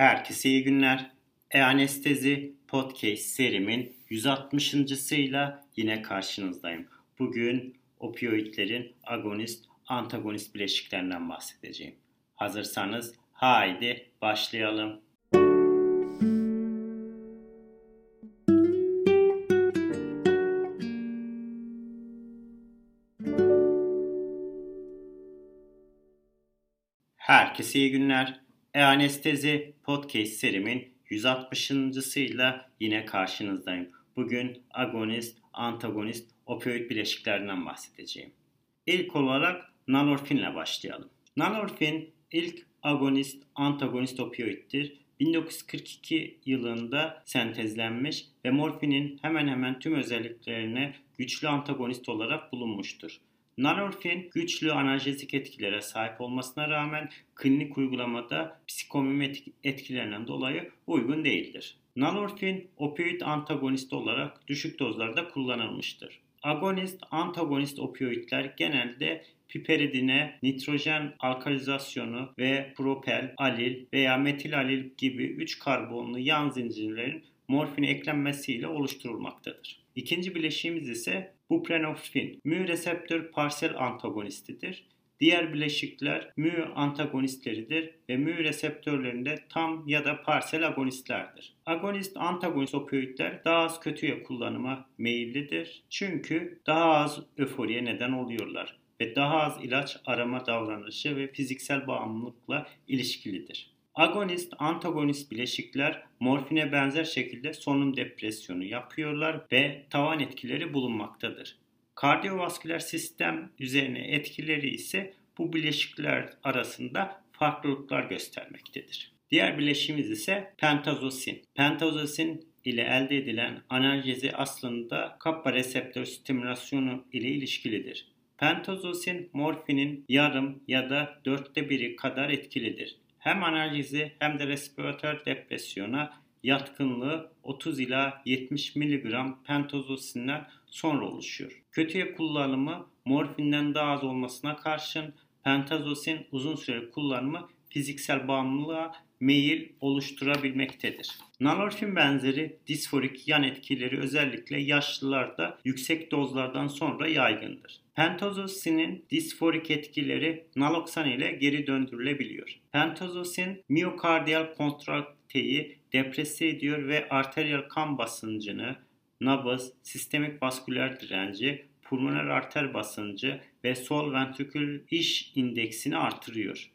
Herkese iyi günler. E-Anestezi Podcast serimin 160.sıyla yine karşınızdayım. Bugün opioidlerin agonist, antagonist bileşiklerinden bahsedeceğim. Hazırsanız haydi başlayalım. Herkese iyi günler. E-Anestezi Podcast serimin 160.sıyla yine karşınızdayım. Bugün agonist, antagonist, opioid bileşiklerinden bahsedeceğim. İlk olarak nalorfinle başlayalım. Nalorfin ilk agonist, antagonist opioiddir. 1942 yılında sentezlenmiş ve morfinin hemen hemen tüm özelliklerine güçlü antagonist olarak bulunmuştur. Nalorfin güçlü analjezik etkilere sahip olmasına rağmen klinik uygulamada psikomimetik etkilerinden dolayı uygun değildir. Nalorfin opioid antagonist olarak düşük dozlarda kullanılmıştır. Agonist, antagonist opioidler genelde piperidine, nitrojen alkalizasyonu ve propel, alil veya metil alil gibi 3 karbonlu yan zincirlerin morfine eklenmesiyle oluşturulmaktadır. İkinci bileşiğimiz ise buprenorfin. Mü reseptör parsel antagonistidir. Diğer bileşikler mü antagonistleridir ve mü reseptörlerinde tam ya da parsel agonistlerdir. Agonist antagonist opioidler daha az kötüye kullanıma meyillidir. Çünkü daha az öforiye neden oluyorlar ve daha az ilaç arama davranışı ve fiziksel bağımlılıkla ilişkilidir. Agonist, antagonist bileşikler morfine benzer şekilde solunum depresyonu yapıyorlar ve tavan etkileri bulunmaktadır. Kardiyovasküler sistem üzerine etkileri ise bu bileşikler arasında farklılıklar göstermektedir. Diğer bileşiğimiz ise pentazosin. Pentazosin ile elde edilen analjezi aslında kappa reseptör stimülasyonu ile ilişkilidir. Pentazosin morfinin yarım ya da dörtte biri kadar etkilidir hem analjezi hem de respiratör depresyona yatkınlığı 30 ila 70 mg pentozosinden sonra oluşuyor. Kötüye kullanımı morfinden daha az olmasına karşın pentazosin uzun süre kullanımı fiziksel bağımlılığa meyil oluşturabilmektedir. Nalorfin benzeri disforik yan etkileri özellikle yaşlılarda yüksek dozlardan sonra yaygındır. Pentozosinin disforik etkileri naloksan ile geri döndürülebiliyor. Pentozosin miyokardiyal kontrakteyi deprese ediyor ve arteriyel kan basıncını, nabız, sistemik vasküler direnci, pulmoner arter basıncı ve sol ventrikül iş indeksini artırıyor.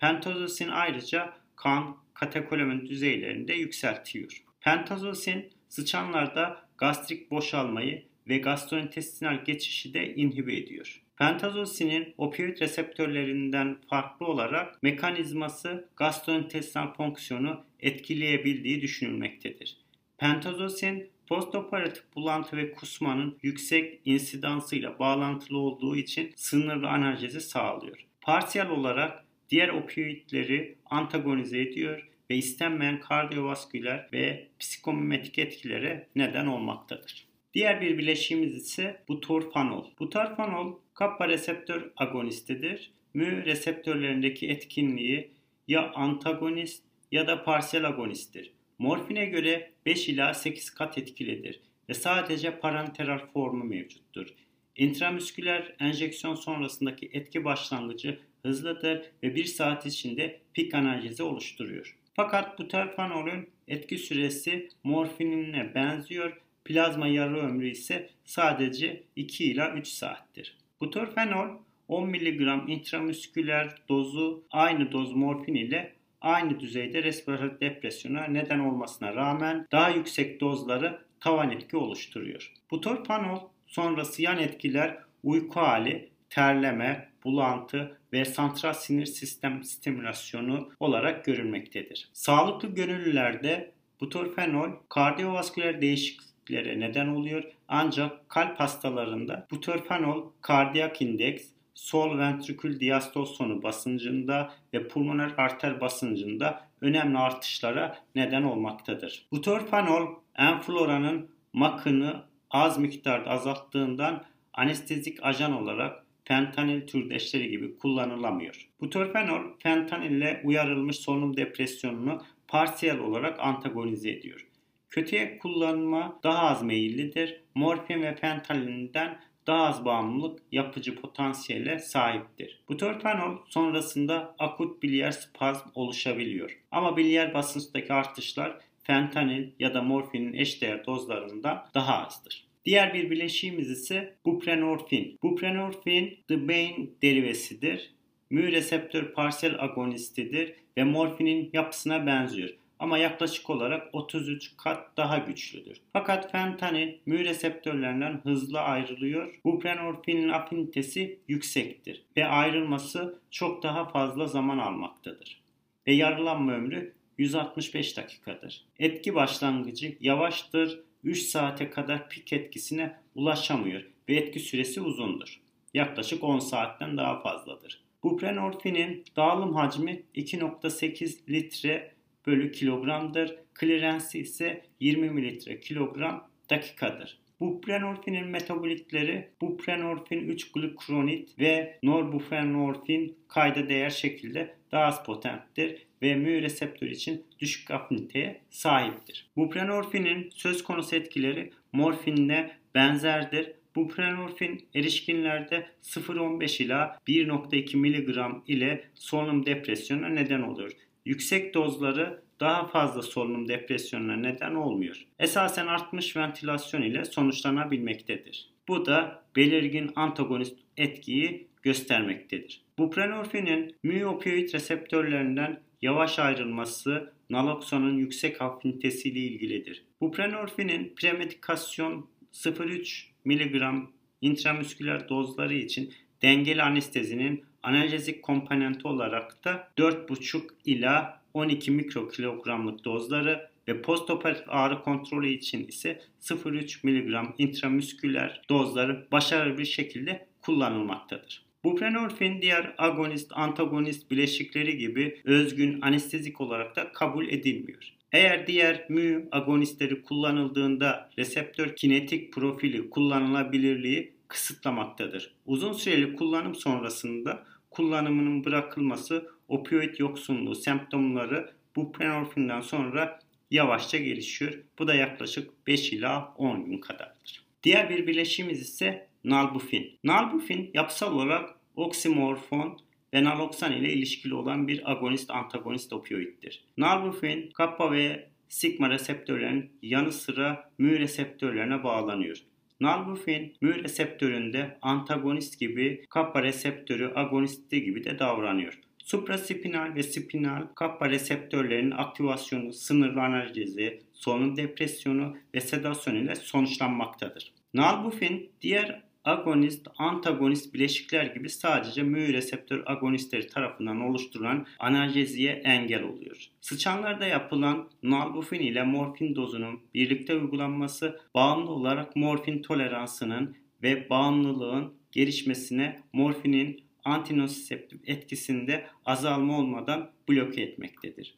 Pentozosin ayrıca kan katekolamin düzeylerini de yükseltiyor. Pentozosin sıçanlarda gastrik boşalmayı ve gastrointestinal geçişi de inhibe ediyor. Pentazosinin opioid reseptörlerinden farklı olarak mekanizması gastrointestinal fonksiyonu etkileyebildiği düşünülmektedir. Pentazosin postoperatif bulantı ve kusmanın yüksek insidansıyla bağlantılı olduğu için sınırlı analjezi sağlıyor. Parsiyel olarak diğer opioidleri antagonize ediyor ve istenmeyen kardiyovasküler ve psikomimetik etkilere neden olmaktadır. Diğer bir bileşiğimiz ise butorfanol. Butorfanol kappa reseptör agonistidir. Mü reseptörlerindeki etkinliği ya antagonist ya da parsel agonisttir. Morfine göre 5 ila 8 kat etkilidir ve sadece parenteral formu mevcuttur. İntramüsküler enjeksiyon sonrasındaki etki başlangıcı hızlıdır ve 1 saat içinde pik analjezi oluşturuyor. Fakat buterfanolon etki süresi morfinine benziyor Plazma yarı ömrü ise sadece 2 ila 3 saattir. Butorfenol 10 mg intramüsküler dozu aynı doz morfin ile aynı düzeyde respiratör depresyona neden olmasına rağmen daha yüksek dozları tavan etki oluşturuyor. Butorfanol sonrası yan etkiler uyku hali, terleme, bulantı ve santral sinir sistem stimülasyonu olarak görülmektedir. Sağlıklı gönüllülerde butorfenol kardiyovasküler değişiklik değişikliklere neden oluyor. Ancak kalp hastalarında butorfanol kardiyak indeks, sol ventrikül diastol sonu basıncında ve pulmoner arter basıncında önemli artışlara neden olmaktadır. Butorfanol enfloranın makını az miktarda azalttığından anestezik ajan olarak fentanil türdeşleri gibi kullanılamıyor. Butorfanol fentanille uyarılmış solunum depresyonunu parsiyel olarak antagonize ediyor. Kötüye kullanma daha az meyillidir. Morfin ve fentanylinden daha az bağımlılık yapıcı potansiyele sahiptir. Butorphanol sonrasında akut biliyer spazm oluşabiliyor. Ama biliyer basınçtaki artışlar fentanil ya da morfinin eşdeğer dozlarından daha azdır. Diğer bir bileşiğimiz ise buprenorfin. Buprenorfin the main derivesidir. Mü reseptör parsel agonistidir ve morfinin yapısına benziyor ama yaklaşık olarak 33 kat daha güçlüdür. Fakat fentanil mü reseptörlerinden hızlı ayrılıyor. Buprenorfinin afinitesi yüksektir ve ayrılması çok daha fazla zaman almaktadır. Ve yarılanma ömrü 165 dakikadır. Etki başlangıcı yavaştır, 3 saate kadar pik etkisine ulaşamıyor ve etki süresi uzundur. Yaklaşık 10 saatten daha fazladır. Buprenorfinin dağılım hacmi 2.8 litre bölü kilogramdır. Klirensi ise 20 mililitre kilogram dakikadır. Buprenorfinin metabolitleri buprenorfin 3 glukronit ve norbuprenorfin kayda değer şekilde daha az potenttir ve mü reseptör için düşük afiniteye sahiptir. Buprenorfinin söz konusu etkileri morfinle benzerdir. Buprenorfin erişkinlerde 0.15 ila 1.2 mg ile solunum depresyonuna neden oluyor. Yüksek dozları daha fazla solunum depresyonuna neden olmuyor. Esasen artmış ventilasyon ile sonuçlanabilmektedir. Bu da belirgin antagonist etkiyi göstermektedir. Buprenorfinin müopioid reseptörlerinden yavaş ayrılması naloxonun yüksek afinitesiyle ilgilidir. Buprenorfinin premedikasyon 0,3 mg intramüsküler dozları için dengeli anestezinin analjezik komponenti olarak da 4,5 ila 12 mikrokilogramlık dozları ve postoperatif ağrı kontrolü için ise 0,3 mg intramüsküler dozları başarılı bir şekilde kullanılmaktadır. Buprenorfin diğer agonist, antagonist bileşikleri gibi özgün anestezik olarak da kabul edilmiyor. Eğer diğer mü agonistleri kullanıldığında reseptör kinetik profili kullanılabilirliği kısıtlamaktadır. Uzun süreli kullanım sonrasında kullanımının bırakılması opioid yoksunluğu semptomları buprenorfinden sonra yavaşça gelişiyor. Bu da yaklaşık 5 ila 10 gün kadardır. Diğer bir bileşiğimiz ise nalbufin. Nalbufin yapısal olarak oksimorfon ve naloksan ile ilişkili olan bir agonist antagonist opioiddir. Nalbufin kappa ve sigma reseptörlerin yanı sıra mü reseptörlerine bağlanıyor. Nalbufin mü reseptöründe antagonist gibi kappa reseptörü agonisti gibi de davranıyor. Supraspinal ve spinal kappa reseptörlerinin aktivasyonu, sınırlı analjezi, solunum depresyonu ve sedasyon ile sonuçlanmaktadır. Nalbufin diğer agonist, antagonist bileşikler gibi sadece mü reseptör agonistleri tarafından oluşturulan analjeziye engel oluyor. Sıçanlarda yapılan nalbufin ile morfin dozunun birlikte uygulanması bağımlı olarak morfin toleransının ve bağımlılığın gelişmesine morfinin antinosiseptif etkisinde azalma olmadan bloke etmektedir.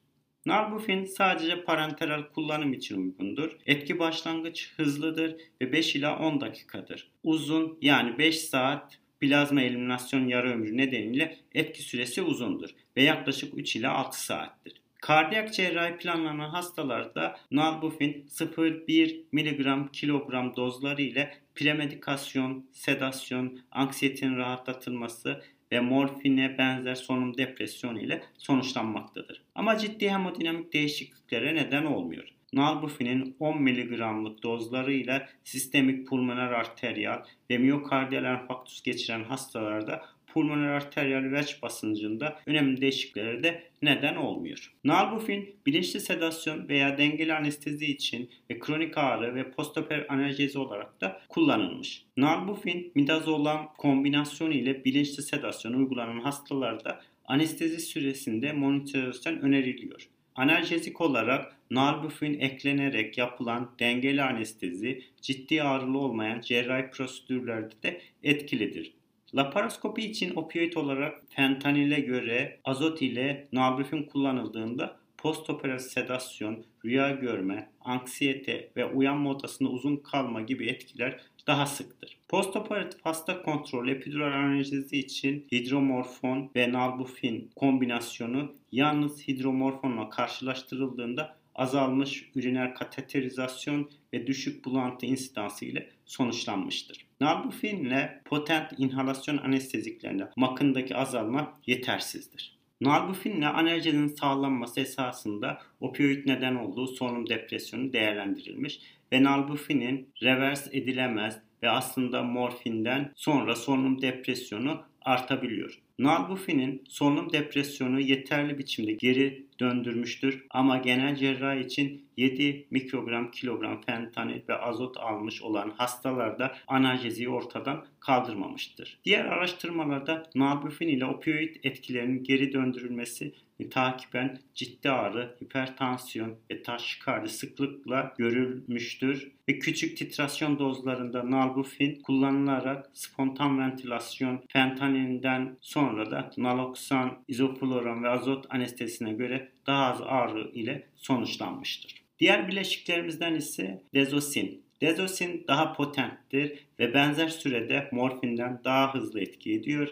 Narbufin sadece parenteral kullanım için uygundur. Etki başlangıç hızlıdır ve 5 ila 10 dakikadır. Uzun yani 5 saat plazma eliminasyon yarı ömrü nedeniyle etki süresi uzundur ve yaklaşık 3 ila 6 saattir. Kardiyak cerrahi planlanan hastalarda nalbufin 0,1 mg kilogram dozları ile premedikasyon, sedasyon, anksiyetenin rahatlatılması ve morfine benzer solunum depresyonu ile sonuçlanmaktadır. Ama ciddi hemodinamik değişikliklere neden olmuyor. Nalbufinin 10 mg'lık dozlarıyla sistemik pulmoner arteriyal ve miyokardiyal enfarktüs geçiren hastalarda pulmoner arteriyal veç basıncında önemli değişikliklere de neden olmuyor. Nalbufin bilinçli sedasyon veya dengeli anestezi için ve kronik ağrı ve postoper analjezi olarak da kullanılmış. Nalbufin midazolam kombinasyonu ile bilinçli sedasyon uygulanan hastalarda anestezi süresinde monitorizasyon öneriliyor. Analjezik olarak nalbufin eklenerek yapılan dengeli anestezi ciddi ağrılı olmayan cerrahi prosedürlerde de etkilidir. Laparoskopi için opioid olarak fentanile göre azot ile nalbufin kullanıldığında postoperatif sedasyon, rüya görme, anksiyete ve uyanma odasında uzun kalma gibi etkiler daha sıktır. Postoperatif hasta kontrol epidural analjezi için hidromorfon ve nalbufin kombinasyonu yalnız hidromorfonla karşılaştırıldığında azalmış üriner kateterizasyon ve düşük bulantı insidansı ile sonuçlanmıştır. Nalbufin ile potent inhalasyon anesteziklerinde makındaki azalma yetersizdir. Nalbufin ile analjezinin sağlanması esasında opioid neden olduğu solunum depresyonu değerlendirilmiş ve nalbufinin revers edilemez ve aslında morfinden sonra solunum depresyonu artabiliyor. Nalbufinin solunum depresyonu yeterli biçimde geri döndürmüştür ama genel cerrahi için 7 mikrogram kilogram fentanil ve azot almış olan hastalarda analjeziyi ortadan kaldırmamıştır. Diğer araştırmalarda nalbufin ile opioid etkilerinin geri döndürülmesi takiben ciddi ağrı, hipertansiyon ve taşikardi sıklıkla görülmüştür ve küçük titrasyon dozlarında nalbufin kullanılarak spontan ventilasyon fentanilinden sonra da naloksan, izofluron ve azot anestezisine göre daha az ağrı ile sonuçlanmıştır. Diğer bileşiklerimizden ise dezosin. Dezosin daha potenttir ve benzer sürede morfinden daha hızlı etki ediyor.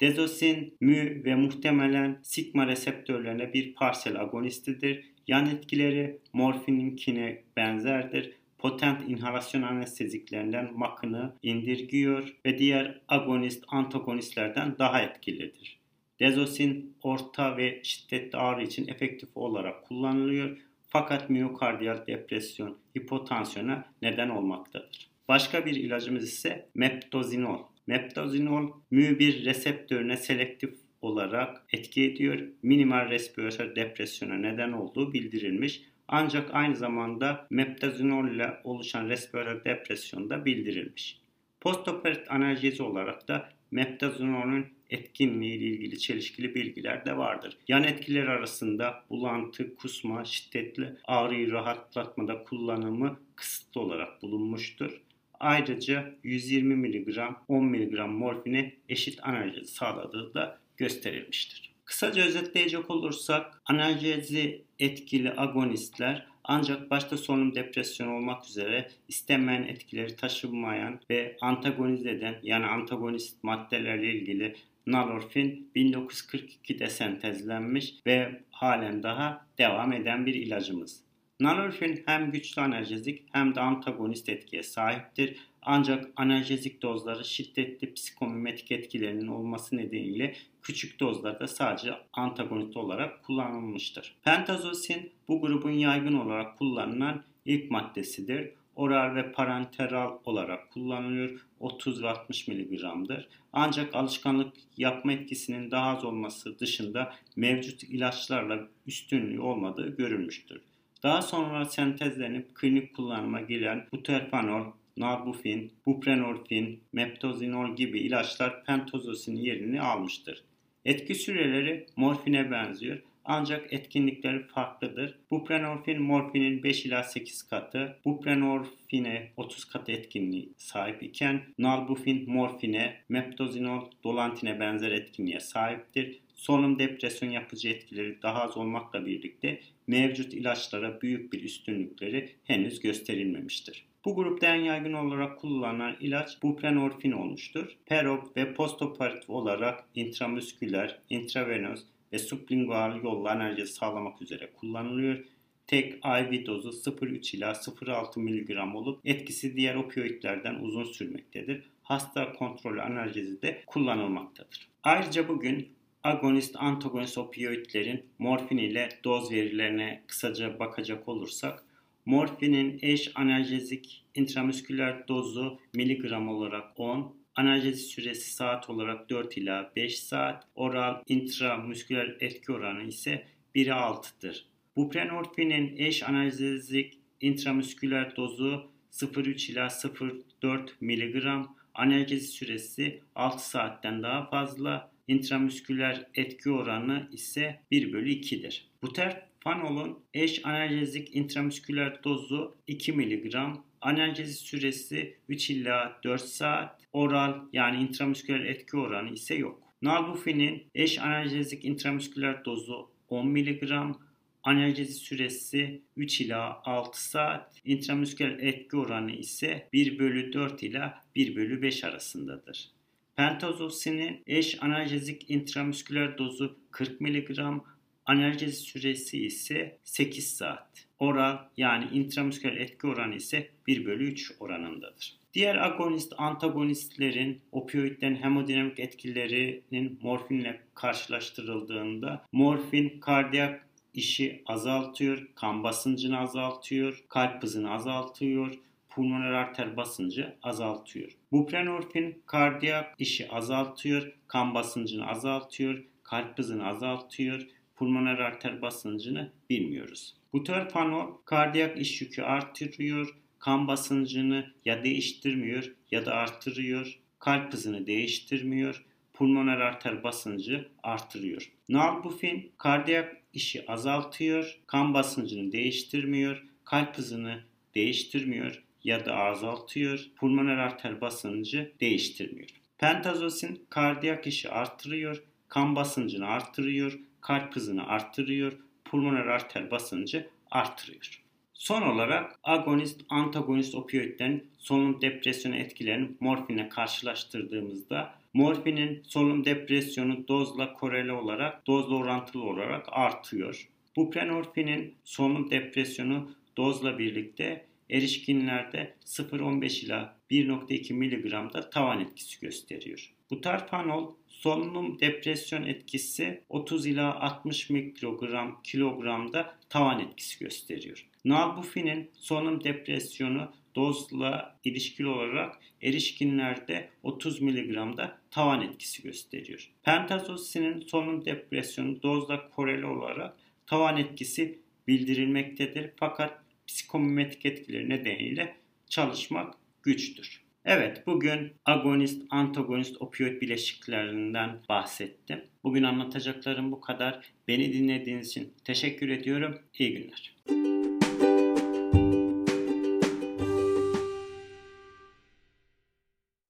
Dezosin, mü ve muhtemelen sigma reseptörlerine bir parsel agonistidir. Yan etkileri morfininkine benzerdir. Potent inhalasyon anesteziklerinden makını indirgiyor ve diğer agonist antagonistlerden daha etkilidir. Dezosin orta ve şiddetli ağrı için efektif olarak kullanılıyor fakat miyokardiyal depresyon, hipotansiyona neden olmaktadır. Başka bir ilacımız ise meptozinol. Meptozinol mü1 reseptörüne selektif olarak etki ediyor. Minimal respiratör depresyona neden olduğu bildirilmiş. Ancak aynı zamanda meptozinol ile oluşan respiratör depresyonda bildirilmiş. Postoperatif analjezi olarak da meptozinolün etkinliği ile ilgili çelişkili bilgiler de vardır. Yan etkiler arasında bulantı, kusma, şiddetli ağrıyı rahatlatmada kullanımı kısıtlı olarak bulunmuştur. Ayrıca 120 mg, 10 mg morfine eşit analjezi sağladığı da gösterilmiştir. Kısaca özetleyecek olursak analjezi etkili agonistler ancak başta solunum depresyonu olmak üzere istenmeyen etkileri taşımayan ve antagonize eden yani antagonist maddelerle ilgili nalorfin 1942'de sentezlenmiş ve halen daha devam eden bir ilacımız. Nalorfin hem güçlü analjezik hem de antagonist etkiye sahiptir. Ancak analjezik dozları şiddetli psikomimetik etkilerinin olması nedeniyle küçük dozlarda sadece antagonist olarak kullanılmıştır. Pentazosin bu grubun yaygın olarak kullanılan ilk maddesidir. Oral ve parenteral olarak kullanılıyor. 30 ve 60 mg'dır. Ancak alışkanlık yapma etkisinin daha az olması dışında mevcut ilaçlarla üstünlüğü olmadığı görülmüştür. Daha sonra sentezlenip klinik kullanıma giren buterfanol, nalbufin, buprenorfin, meptozinol gibi ilaçlar pentozosinin yerini almıştır. Etki süreleri morfine benziyor ancak etkinlikleri farklıdır. Buprenorfin morfinin 5 ila 8 katı, buprenorfine 30 katı etkinliği sahip iken nalbufin morfine, meptozinol dolantine benzer etkinliğe sahiptir. Solunum depresyon yapıcı etkileri daha az olmakla birlikte mevcut ilaçlara büyük bir üstünlükleri henüz gösterilmemiştir. Bu grupta en yaygın olarak kullanılan ilaç buprenorfin olmuştur. Perop ve postoperatif olarak intramüsküler, intravenöz ve sublingual yolla enerji sağlamak üzere kullanılıyor. Tek IV dozu 0,3 ila 0,6 mg olup etkisi diğer opioidlerden uzun sürmektedir. Hasta kontrolü analjezi de kullanılmaktadır. Ayrıca bugün agonist antagonist opioidlerin morfin ile doz verilerine kısaca bakacak olursak morfinin eş analjezik intramüsküler dozu miligram olarak 10, analjezi süresi saat olarak 4 ila 5 saat, oral intramüsküler etki oranı ise 1'e 6'dır. Buprenorfinin eş analjezik intramüsküler dozu 0,3 ila 0,4 mg, analjezi süresi 6 saatten daha fazla, intramüsküler etki oranı ise 1 bölü 2'dir. Buterfanolon eş analjezik intramüsküler dozu 2 mg, analjezi süresi 3 ila 4 saat, oral yani intramüsküler etki oranı ise yok. Nalbufinin eş analjezik intramüsküler dozu 10 mg, analjezi süresi 3 ila 6 saat, intramüsküler etki oranı ise 1 bölü 4 ila 1 bölü 5 arasındadır. Pentazosinin eş analjezik intramüsküler dozu 40 mg, analjezi süresi ise 8 saat. Oral yani intramüsküler etki oranı ise 1 bölü 3 oranındadır. Diğer agonist antagonistlerin opioidlerin hemodinamik etkilerinin morfinle karşılaştırıldığında morfin kardiyak işi azaltıyor, kan basıncını azaltıyor, kalp hızını azaltıyor, pulmoner arter basıncı azaltıyor. Buprenorfin kardiyak işi azaltıyor, kan basıncını azaltıyor, kalp hızını azaltıyor, pulmoner arter basıncını bilmiyoruz. Buterfanol kardiyak iş yükü artırıyor, kan basıncını ya değiştirmiyor ya da artırıyor, kalp hızını değiştirmiyor, pulmoner arter basıncı artırıyor. Nalbufin kardiyak işi azaltıyor, kan basıncını değiştirmiyor, kalp hızını değiştirmiyor ya da azaltıyor, pulmoner arter basıncı değiştirmiyor. Pentazosin kardiyak işi artırıyor, kan basıncını artırıyor, kalp hızını artırıyor, pulmoner arter basıncı artırıyor. Son olarak agonist antagonist opioidlerin solunum depresyonu etkilerini morfinle karşılaştırdığımızda morfinin solunum depresyonu dozla koreli olarak dozla orantılı olarak artıyor. Buprenorfinin solunum depresyonu dozla birlikte erişkinlerde 0.15 ila 1.2 mg'da tavan etkisi gösteriyor. Butarfanol solunum depresyon etkisi 30 ila 60 mikrogram kilogramda tavan etkisi gösteriyor. Nalbufinin solunum depresyonu dozla ilişkili olarak erişkinlerde 30 mg'da tavan etkisi gösteriyor. Pentazosinin solunum depresyonu dozla koreli olarak tavan etkisi bildirilmektedir fakat psikomimetik etkileri nedeniyle çalışmak güçtür. Evet, bugün agonist, antagonist opioid bileşiklerinden bahsettim. Bugün anlatacaklarım bu kadar. Beni dinlediğiniz için teşekkür ediyorum. İyi günler.